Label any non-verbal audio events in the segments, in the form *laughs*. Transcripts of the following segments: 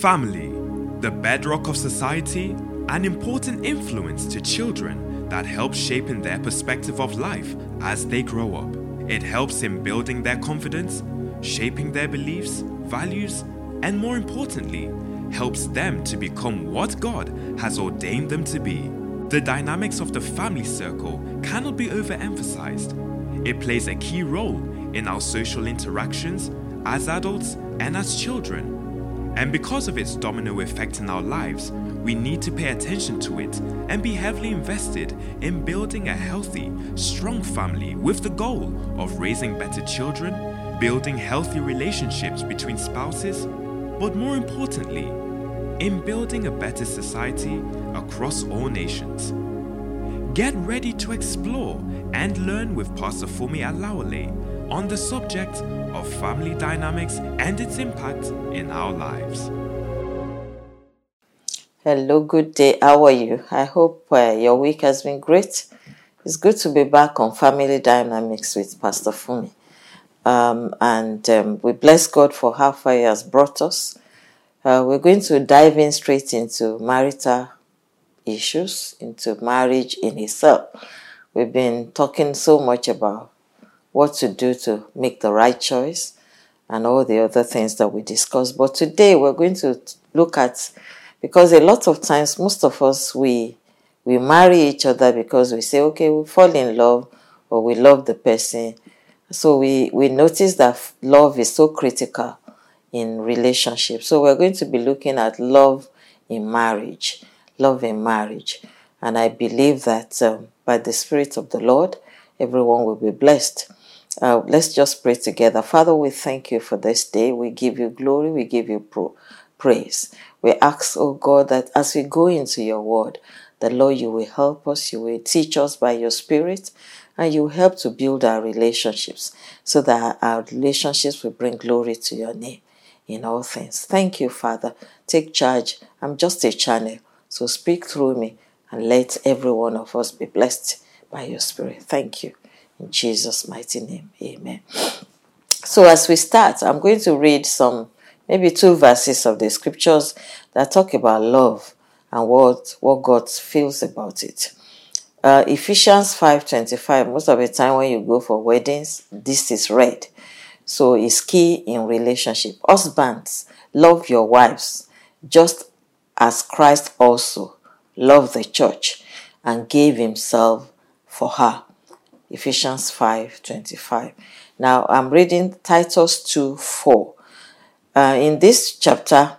Family, the bedrock of society, an important influence to children that helps shaping their perspective of life as they grow up. It helps in building their confidence, shaping their beliefs, values, and more importantly, helps them to become what God has ordained them to be. The dynamics of the family circle cannot be overemphasized. It plays a key role in our social interactions as adults and as children. And because of its domino effect in our lives, we need to pay attention to it and be heavily invested in building a healthy, strong family with the goal of raising better children, building healthy relationships between spouses, but more importantly, in building a better society across all nations. Get ready to explore and learn with Pastor Fumi Alawale on the subject of family dynamics and its impact in our lives. Hello, good day. How are you? I hope uh, your week has been great. It's good to be back on Family Dynamics with Pastor Fumi. Um, and um, we bless God for how far He has brought us. Uh, we're going to dive in straight into marital issues, into marriage in itself. We've been talking so much about what to do to make the right choice and all the other things that we discussed. But today we're going to look at because a lot of times most of us we we marry each other because we say okay we fall in love or we love the person. So we we notice that love is so critical in relationships. So we're going to be looking at love in marriage love in marriage. And i believe that um, by the spirit of the lord everyone will be blessed uh, let's just pray together father we thank you for this day we give you glory we give you pro- praise we ask, oh God, that as we go into your word, the Lord, you will help us, you will teach us by your spirit, and you help to build our relationships so that our relationships will bring glory to your name in all things. Thank you, Father. Take charge. I'm just a channel, so speak through me and let every one of us be blessed by your spirit. Thank you. In Jesus' mighty name, amen. So, as we start, I'm going to read some maybe two verses of the scriptures that talk about love and what, what God feels about it. Uh, Ephesians 5.25, most of the time when you go for weddings, this is read. So it's key in relationship. Husbands, love your wives, just as Christ also loved the church and gave himself for her. Ephesians 5.25. Now I'm reading Titus 2 4. Uh, in this chapter,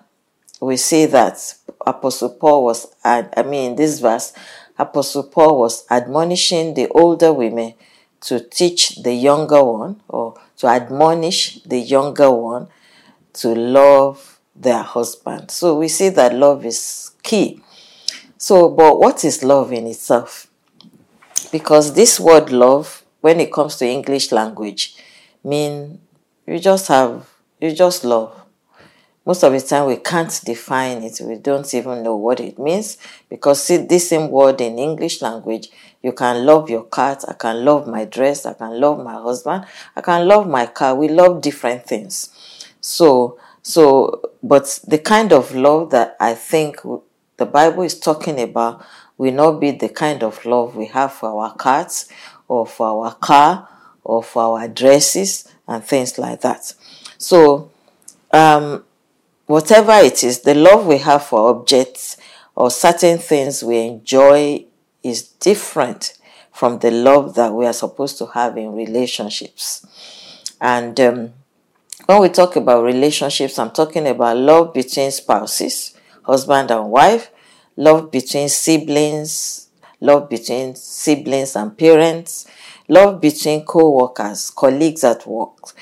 we see that Apostle Paul was, I mean, in this verse, Apostle Paul was admonishing the older women to teach the younger one or to admonish the younger one to love their husband. So we see that love is key. So, but what is love in itself? Because this word love, when it comes to English language, mean you just have, you just love. Most of the time we can't define it. We don't even know what it means. Because see this same word in english language you can love your cat i can love my dress i can love my husband i can love my car. We love different things. So so but the kind of love that i think the bible is talking about will not be the kind of love we have for our cats or for our car or for our dresses and things like that so um whatever it is, the love we have for objects or certain things we enjoy is different from the love that we are supposed to have in relationships. And um, when we talk about relationships, I'm talking about love between spouses, husband and wife, love between siblings, love between siblings and parents, love between co workers, colleagues at work,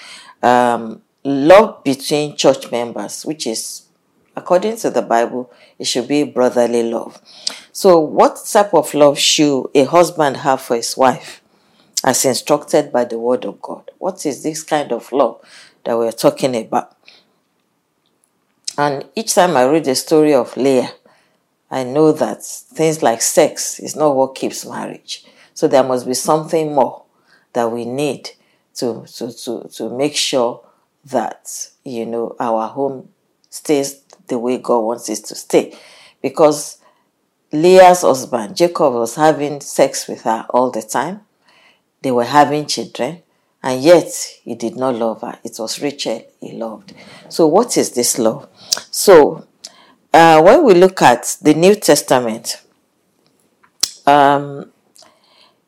um, love between church members, which is, according to the Bible, it should be brotherly love. So, what type of love should a husband have for his wife, as instructed by the Word of God? What is this kind of love that we're talking about? And each time I read the story of Leah, I know that things like sex is not what keeps marriage. So there must be something more that we need to, to, to, to make sure that you know our home stays the way God wants it to stay. Because Leah's husband, Jacob, was having sex with her all the time. They were having children, and yet he did not love her. It was Rachel he loved. So, what is this love? So, uh, when we look at the New Testament, um,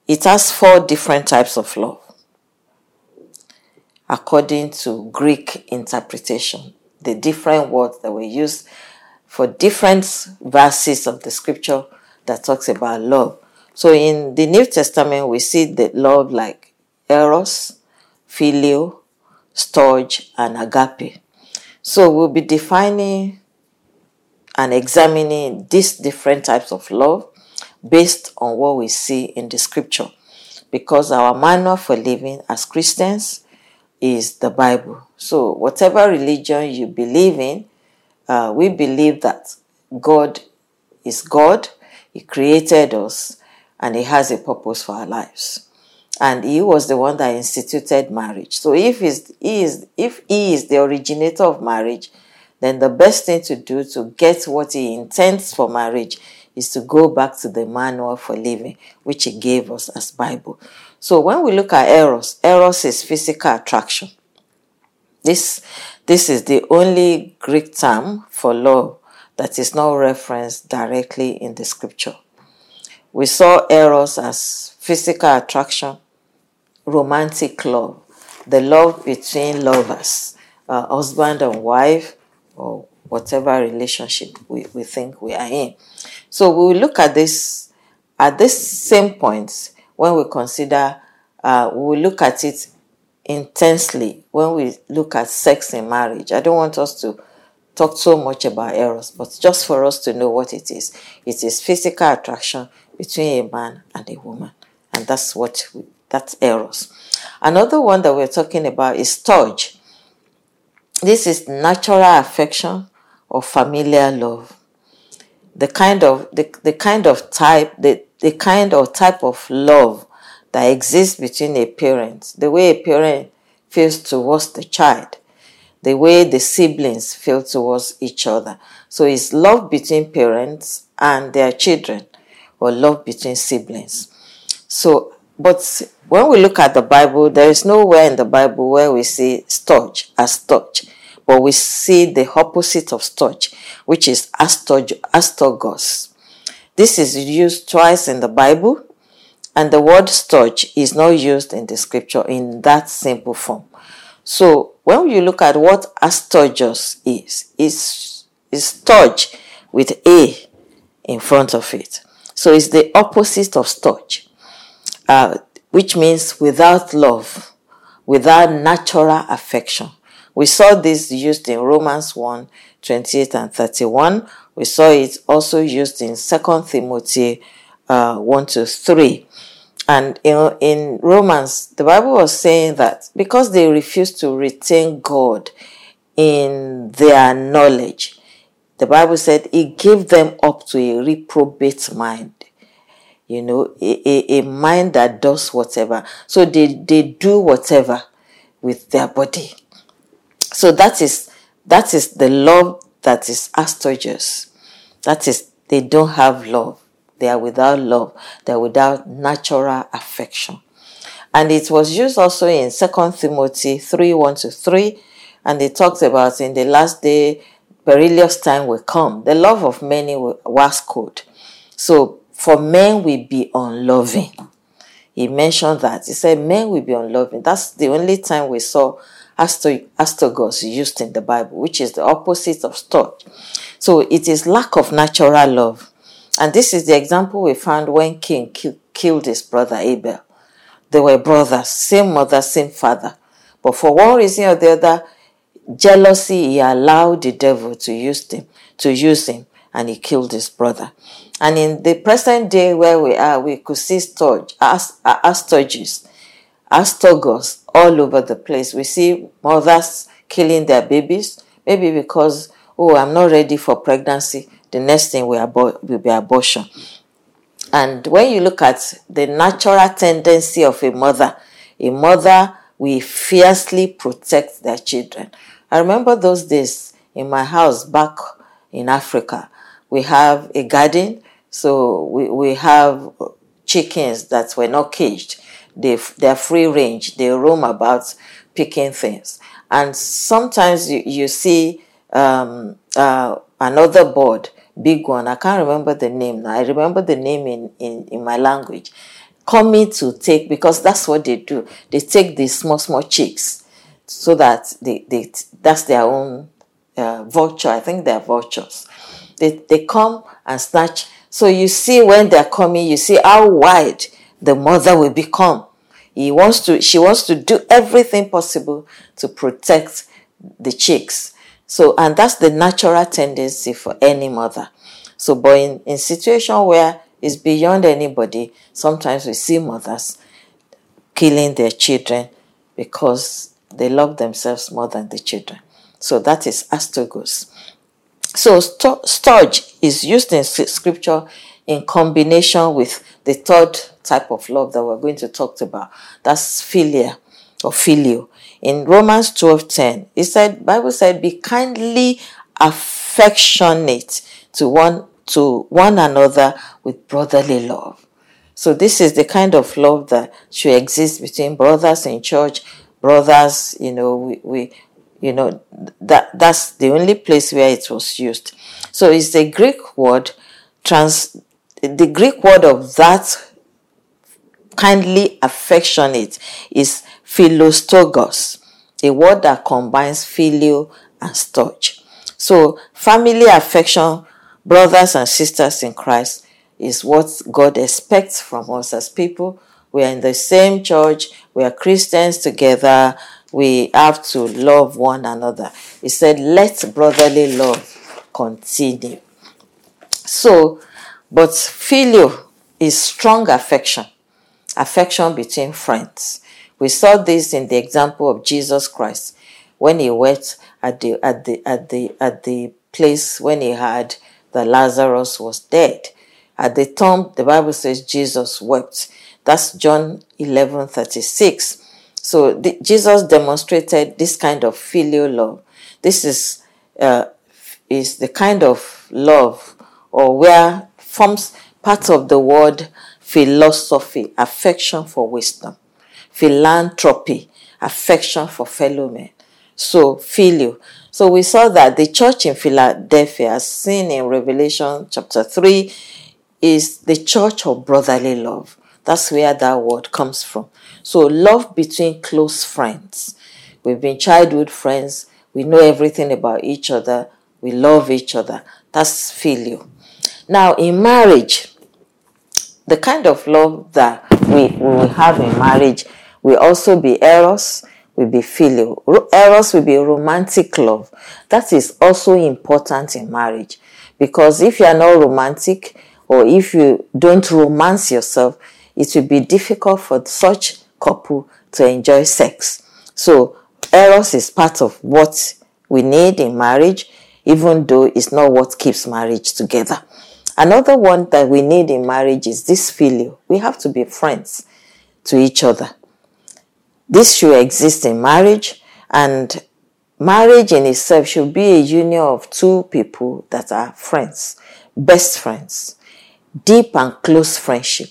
it has four different types of love according to Greek interpretation. The different words that were used for different verses of the scripture that talks about love. So in the New Testament, we see the love like eros, phileo, storge, and agape. So we'll be defining and examining these different types of love based on what we see in the scripture. Because our manual for living as Christians is the Bible. So, whatever religion you believe in, uh, we believe that God is God, He created us, and He has a purpose for our lives. And He was the one that instituted marriage. So, if, he's, he is, if He is the originator of marriage, then the best thing to do to get what He intends for marriage is to go back to the manual for living, which He gave us as Bible. So when we look at eros, eros is physical attraction. This, this is the only Greek term for love that is not referenced directly in the scripture. We saw eros as physical attraction, romantic love, the love between lovers, uh, husband and wife, or whatever relationship we, we think we are in. So we will look at this at this same point when we consider, uh, we will look at it intensely when we look at sex in marriage. I don't want us to talk so much about eros, but just for us to know what it is. It is physical attraction between a man and a woman, and that's what we, that's eros. Another one that we're talking about is storge. This is natural affection or familiar love. The kind of the, the kind of type the the kind or type of love that exists between a parent, the way a parent feels towards the child, the way the siblings feel towards each other. So it's love between parents and their children, or love between siblings. So, but when we look at the Bible, there is nowhere in the Bible where we see storge as storge, but we see the opposite of storge, which is astorgos. This is used twice in the Bible, and the word storge is not used in the scripture in that simple form. So when you look at what astorgos is, it's, storge with a in front of it. So it's the opposite of storge, uh, which means without love, without natural affection. We saw this used in Romans 1 28 and 31, we saw it also used in Second Timothy uh, 1 to 3. And in, in Romans, the Bible was saying that because they refused to retain God in their knowledge, the Bible said He gave them up to a reprobate mind. You know, a, a, a mind that does whatever. So they, they do whatever with their body. So that is that is the love that is astorgos. That is, they don't have love. They are without love. They are without natural affection. And it was used also in 2 Timothy 3 1 to 3. And it talks about in the last day, perilous time will come. The love of many was cold. So for men will be unloving. He mentioned that. He said men will be unloving. That's the only time we saw astorgos used in the Bible, which is the opposite of storge. So it is lack of natural love. And this is the example we found when Cain killed his brother Abel. They were brothers, same mother, same father. But for one reason or the other, jealousy, he allowed the devil to use him, to use him, and he killed his brother. And in the present day where we are, we could see storge, astorges, astorgos all over the place. We see mothers killing their babies, maybe because, oh, I'm not ready for pregnancy. The next thing will, abo- will be abortion. And when you look at the natural tendency of a mother, a mother will fiercely protect their children. I remember those days in my house back in Africa. We have a garden, so we, we have chickens that were not caged. They, they're free range. They roam about picking things. And sometimes you, you see um, uh, another bird, big one. I can't remember the name now. I remember the name in, in, in my language. Coming to take, because that's what they do. They take the small, small chicks so that they, they that's their own uh, vulture. I think they're vultures. They, they come and snatch. So you see when they're coming, you see how wide the mother will become. He wants to, she wants to do everything possible to protect the chicks. So, and that's the natural tendency for any mother. So, but in, in situation where it's beyond anybody, sometimes we see mothers killing their children because they love themselves more than the children. So that is astorgos. So storge is used in scripture in combination with the third type of love that we're going to talk about. That's philia or phileo in Romans 12:10, it said Bible said be kindly affectionate to one to one another with brotherly love. So this is the kind of love that should exist between brothers in church, brothers, you know, we, we you know that that's the only place where it was used. So it's the Greek word trans the Greek word of that kindly affectionate is philostorgos, a word that combines phileo and storge. So, family affection, brothers and sisters in Christ, is what God expects from us as people. We are in the same church, we are Christians together, we have to love one another. He said, Let brotherly love continue. So, but phileo is strong affection, affection between friends. We saw this in the example of Jesus Christ when he went at the at the at the at the place when he heard that Lazarus was dead. At the tomb, the Bible says Jesus wept. That's John 11 36. So the, Jesus demonstrated this kind of filial love. This is uh, is the kind of love or where forms part of the word philosophy, affection for wisdom philanthropy, affection for fellow men. So, filial. So we saw that the church in Philadelphia, as seen in Revelation chapter 3, is the church of brotherly love. That's where that word comes from. So, love between close friends. We've been childhood friends. We know everything about each other. We love each other. That's phileo. Now, in marriage, the kind of love that we, we have in marriage will also be eros, will be filial. Eros will be romantic love. That is also important in marriage because if you are not romantic or if you don't romance yourself, it will be difficult for such couple to enjoy sex. So eros is part of what we need in marriage, even though it's not what keeps marriage together. Another one that we need in marriage is this filial. We have to be friends to each other. This should exist in marriage, and marriage in itself should be a union of two people that are friends, best friends, deep and close friendship.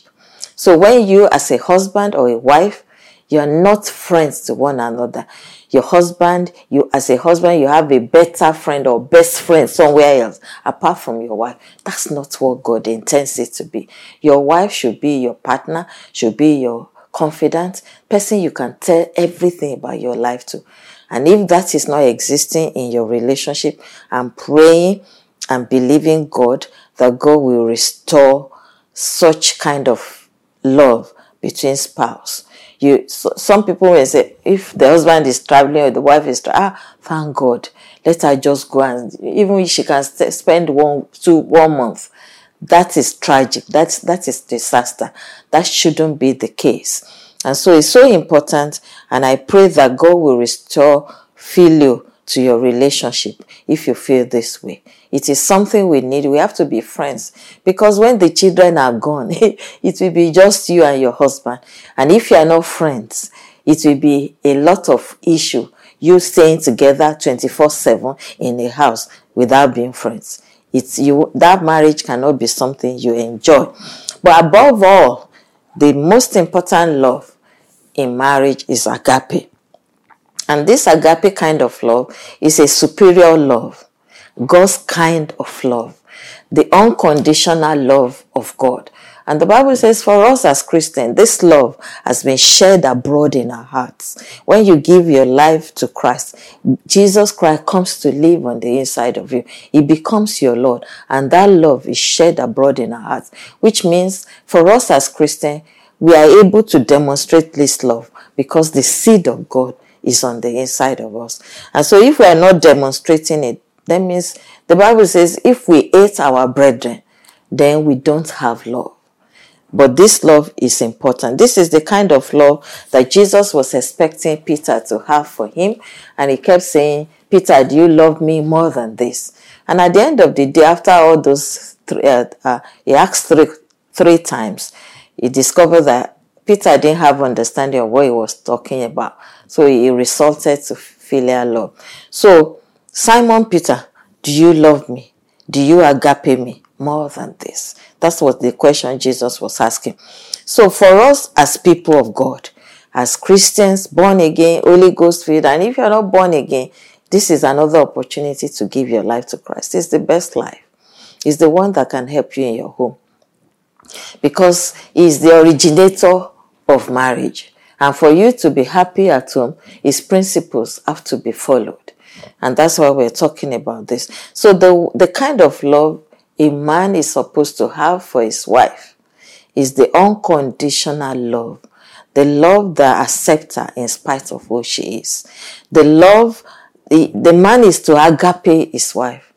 So when you, as a husband or a wife, you're not friends to one another. Your husband, you as a husband, you have a better friend or best friend somewhere else apart from your wife. That's not what God intends it to be. Your wife should be your partner, should be your confident person you can tell everything about your life to. And if that is not existing in your relationship, I'm praying and believing God that God will restore such kind of love between spouse. You, so, some people will say, if the husband is traveling or the wife is traveling, ah, thank God, let her just go and even if she can spend one, two, one month that is tragic. That's, that is disaster. That shouldn't be the case. And so it's so important. And I pray that God will restore filial to your relationship if you feel this way. It is something we need. We have to be friends because when the children are gone, *laughs* it will be just you and your husband. And if you are not friends, it will be a lot of issue. You staying together 24 7 in a house without being friends it's you that marriage cannot be something you enjoy. But above all, the most important love in marriage is agape. And this agape kind of love is a superior love, God's kind of love, the unconditional love of God. And the Bible says for us as Christians, this love has been shared abroad in our hearts. When you give your life to Christ, Jesus Christ comes to live on the inside of you. He becomes your Lord. And that love is shared abroad in our hearts, which means for us as Christians, we are able to demonstrate this love because the seed of God is on the inside of us. And so if we are not demonstrating it, that means the Bible says if we hate our brethren, then we don't have love. But this love is important. This is the kind of love that Jesus was expecting Peter to have for him. And he kept saying, Peter, do you love me more than this? And at the end of the day, after all those three, uh, uh, he asked three, three times, he discovered that Peter didn't have understanding of what he was talking about. So he resorted to filial love. So, Simon Peter, do you love me? Do you agape me more than this? That's what the question Jesus was asking. So, for us as people of God, as Christians, born again, Holy Ghost filled, and if you're not born again, this is another opportunity to give your life to Christ. It's the best life. It's the one that can help you in your home. Because He's the originator of marriage. And for you to be happy at home, his principles have to be followed. And that's why we're talking about this. So the, the kind of love a man is supposed to have for his wife is the unconditional love. The love that accepts her in spite of who she is. The love, the, the man is to agape his wife,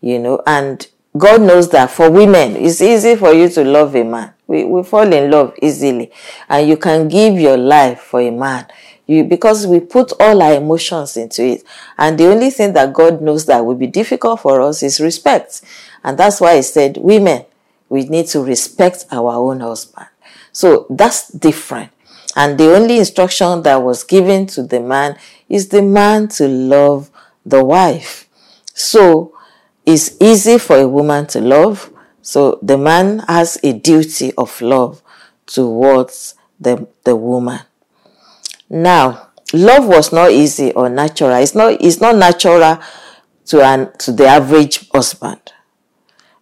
you know, and God knows that for women, it's easy for you to love a man we, we fall in love easily. And you can give your life for a man. You because we put all our emotions into it. And the only thing that god knows that will be difficult for us is respect. And that's why he said women we need to respect our own husband. So that's different. And the only instruction that was given to the man is the man to love the wife. So it's easy for a woman to love so the man has a duty of love towards the, the woman. Now, love was not easy or natural. It's not, it's not natural to, an, to the average husband.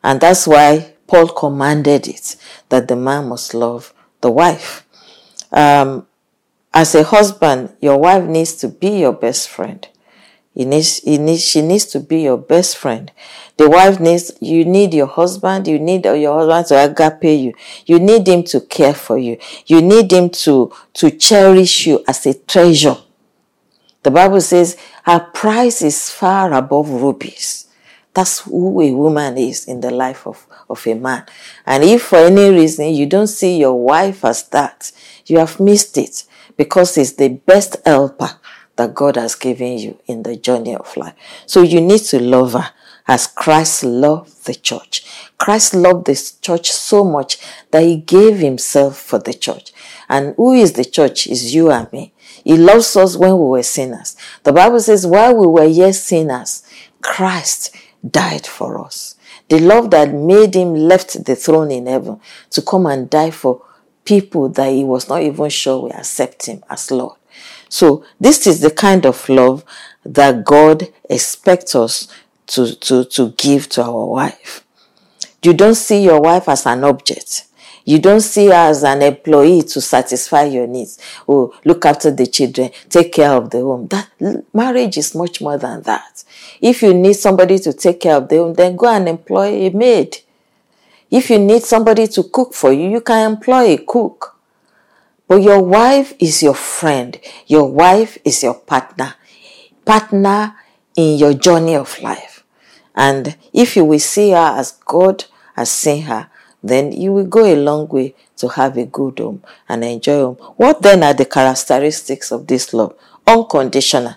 And that's why Paul commanded it that the man must love the wife. Um, as a husband, your wife needs to be your best friend. He needs, he needs, she needs to be your best friend. The wife needs, you need your husband, you need your husband to agape you. You need him to care for you. You need him to, to cherish you as a treasure. The Bible says her price is far above rubies. That's who a woman is in the life of, of a man. And if for any reason you don't see your wife as that, you have missed it because it's the best helper that God has given you in the journey of life. So you need to love her as Christ loved the church. Christ loved this church so much that he gave himself for the church. And who is the church? Is you and me. He loves us when we were sinners. The Bible says, while we were yet sinners, Christ died for us. The love that made him left the throne in heaven to come and die for people that he was not even sure we accept him as Lord. So this is the kind of love that God expects us to, to, to give to our wife. You don't see your wife as an object. You don't see her as an employee to satisfy your needs. Oh, look after the children, take care of the home. That marriage is much more than that. If you need somebody to take care of the home, then go and employ a maid. If you need somebody to cook for you, you can employ a cook. But your wife is your friend. Your wife is your partner. Partner in your journey of life. And if you will see her as God has seen her, then you will go a long way to have a good home and enjoy home. What then are the characteristics of this love? Unconditional.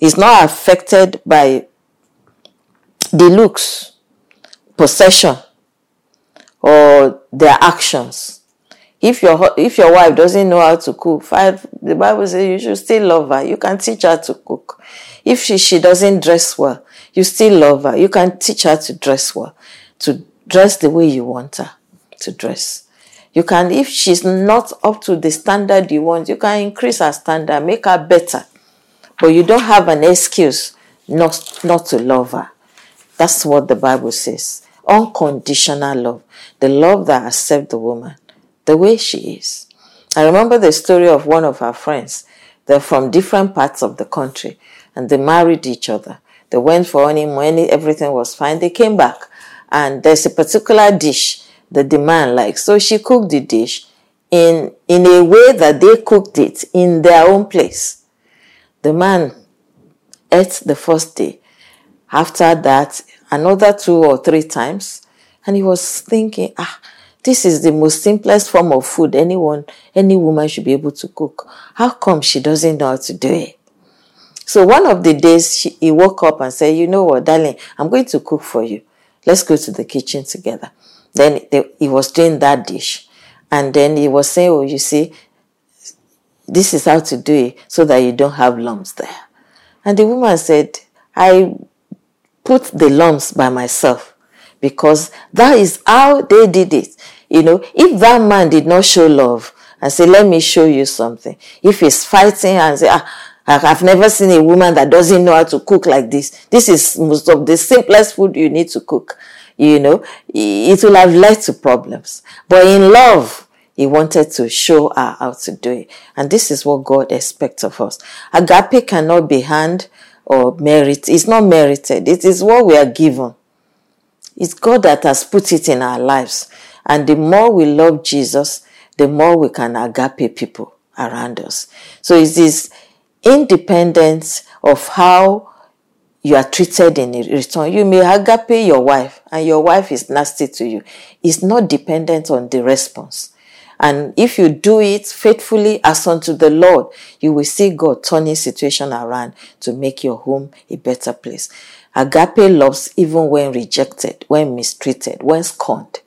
It's not affected by the looks, possession, or their actions. If your if your wife doesn't know how to cook, five the Bible says you should still love her. You can teach her to cook. If she, she doesn't dress well, You still love her. You can teach her to dress well, to dress the way you want her to dress. You can, if she's not up to the standard you want, you can increase her standard, make her better. But you don't have an excuse not, not to love her. That's what the Bible says. Unconditional love. The love that accepts the woman the way she is. I remember the story of one of our friends. They're from different parts of the country and they married each other. They went for honeymoon, everything was fine. They came back and there's a particular dish that the man likes. So she cooked the dish in, in a way that they cooked it in their own place. The man ate the first day. After that, another two or three times. And he was thinking, ah, this is the most simplest form of food anyone, any woman should be able to cook. How come she doesn't know how to do it? So one of the days she, he woke up and said, you know what, darling, I'm going to cook for you. Let's go to the kitchen together. Then they, he was doing that dish. And then he was saying, oh, you see, this is how to do it so that you don't have lumps there. And the woman said, I put the lumps by myself because that is how they did it. You know, if that man did not show love and say, let me show you something, if he's fighting and say, ah, I've never seen a woman that doesn't know how to cook like this. This is most of the simplest food you need to cook you know, it will have led to problems. But in love, he wanted to show her how to do it. And this is what God expects of us. Agape cannot be hand or merit. It's not merited. It is what we are given. It's God that has put it in our lives. And the more we love Jesus, the more we can agape people around us. So it is independent of how you are treated in return. You may agape your wife and your wife is nasty to you. It's not dependent on the response. And if you do it faithfully as unto the Lord, you will see God turning situation around to make your home a better place. Agape loves even when rejected, when mistreated, when scorned.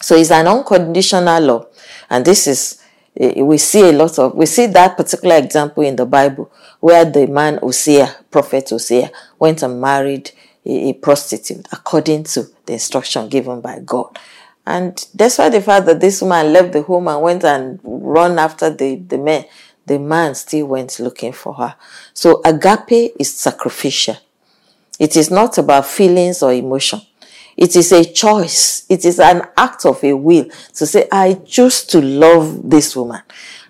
So it's an unconditional love. And this is Eh, we see a lot of we see that particular example in the bible where the man Hosea, prophet Hosea, went and married a, a, prostitute according to the instruction given by god. And despite the fact that this woman left the home and went and run after the, the man the man still went looking for her. So agape is sacrificial. It is not about feelings or emotion it is a choice. It is an act of a will to say, I choose to love this woman.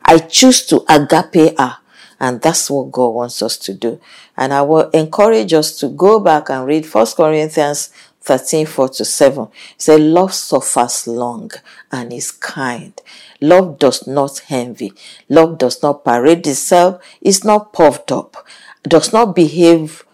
I choose to agape her. And that's what God wants us to do. And I will encourage us to go back and read 1 Corinthians 13, 4 to 7. Say, love suffers long and is kind. Love does not envy. Love does not parade itself, is not puffed up, does not behave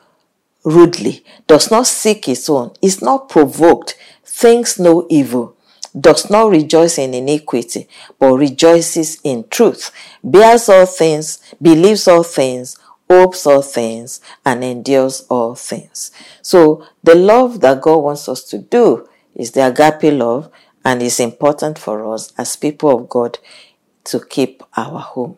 rudely, does not seek his own, is not provoked, thinks no evil, does not rejoice in iniquity, but rejoices in truth, bears all things, believes all things, hopes all things, and endures all things. So the love that God wants us to do is the agape love, and it's important for us as people of God to keep our home.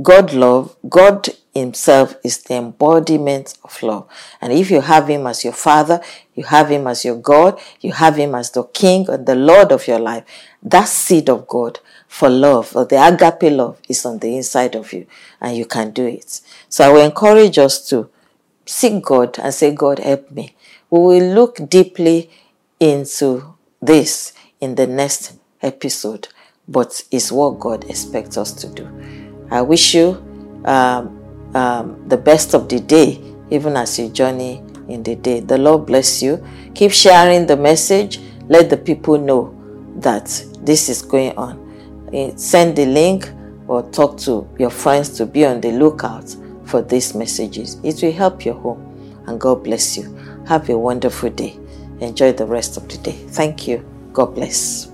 God love, God Himself is the embodiment of love. And if you have Him as your Father, you have Him as your God, you have Him as the King and the Lord of your life, that seed of God for love, or the agape love, is on the inside of you, and you can do it. So I will encourage us to seek God and say, God, help me. We will look deeply into this in the next episode, but it's what God expects us to do. I wish you um, um, the best of the day, even as you journey in the day. The Lord bless you. Keep sharing the message. Let the people know that this is going on. Eh, send the link or talk to your friends to be on the lookout for these messages. It will help your home. And God bless you. Have a wonderful day. Enjoy the rest of the day. Thank you. God bless.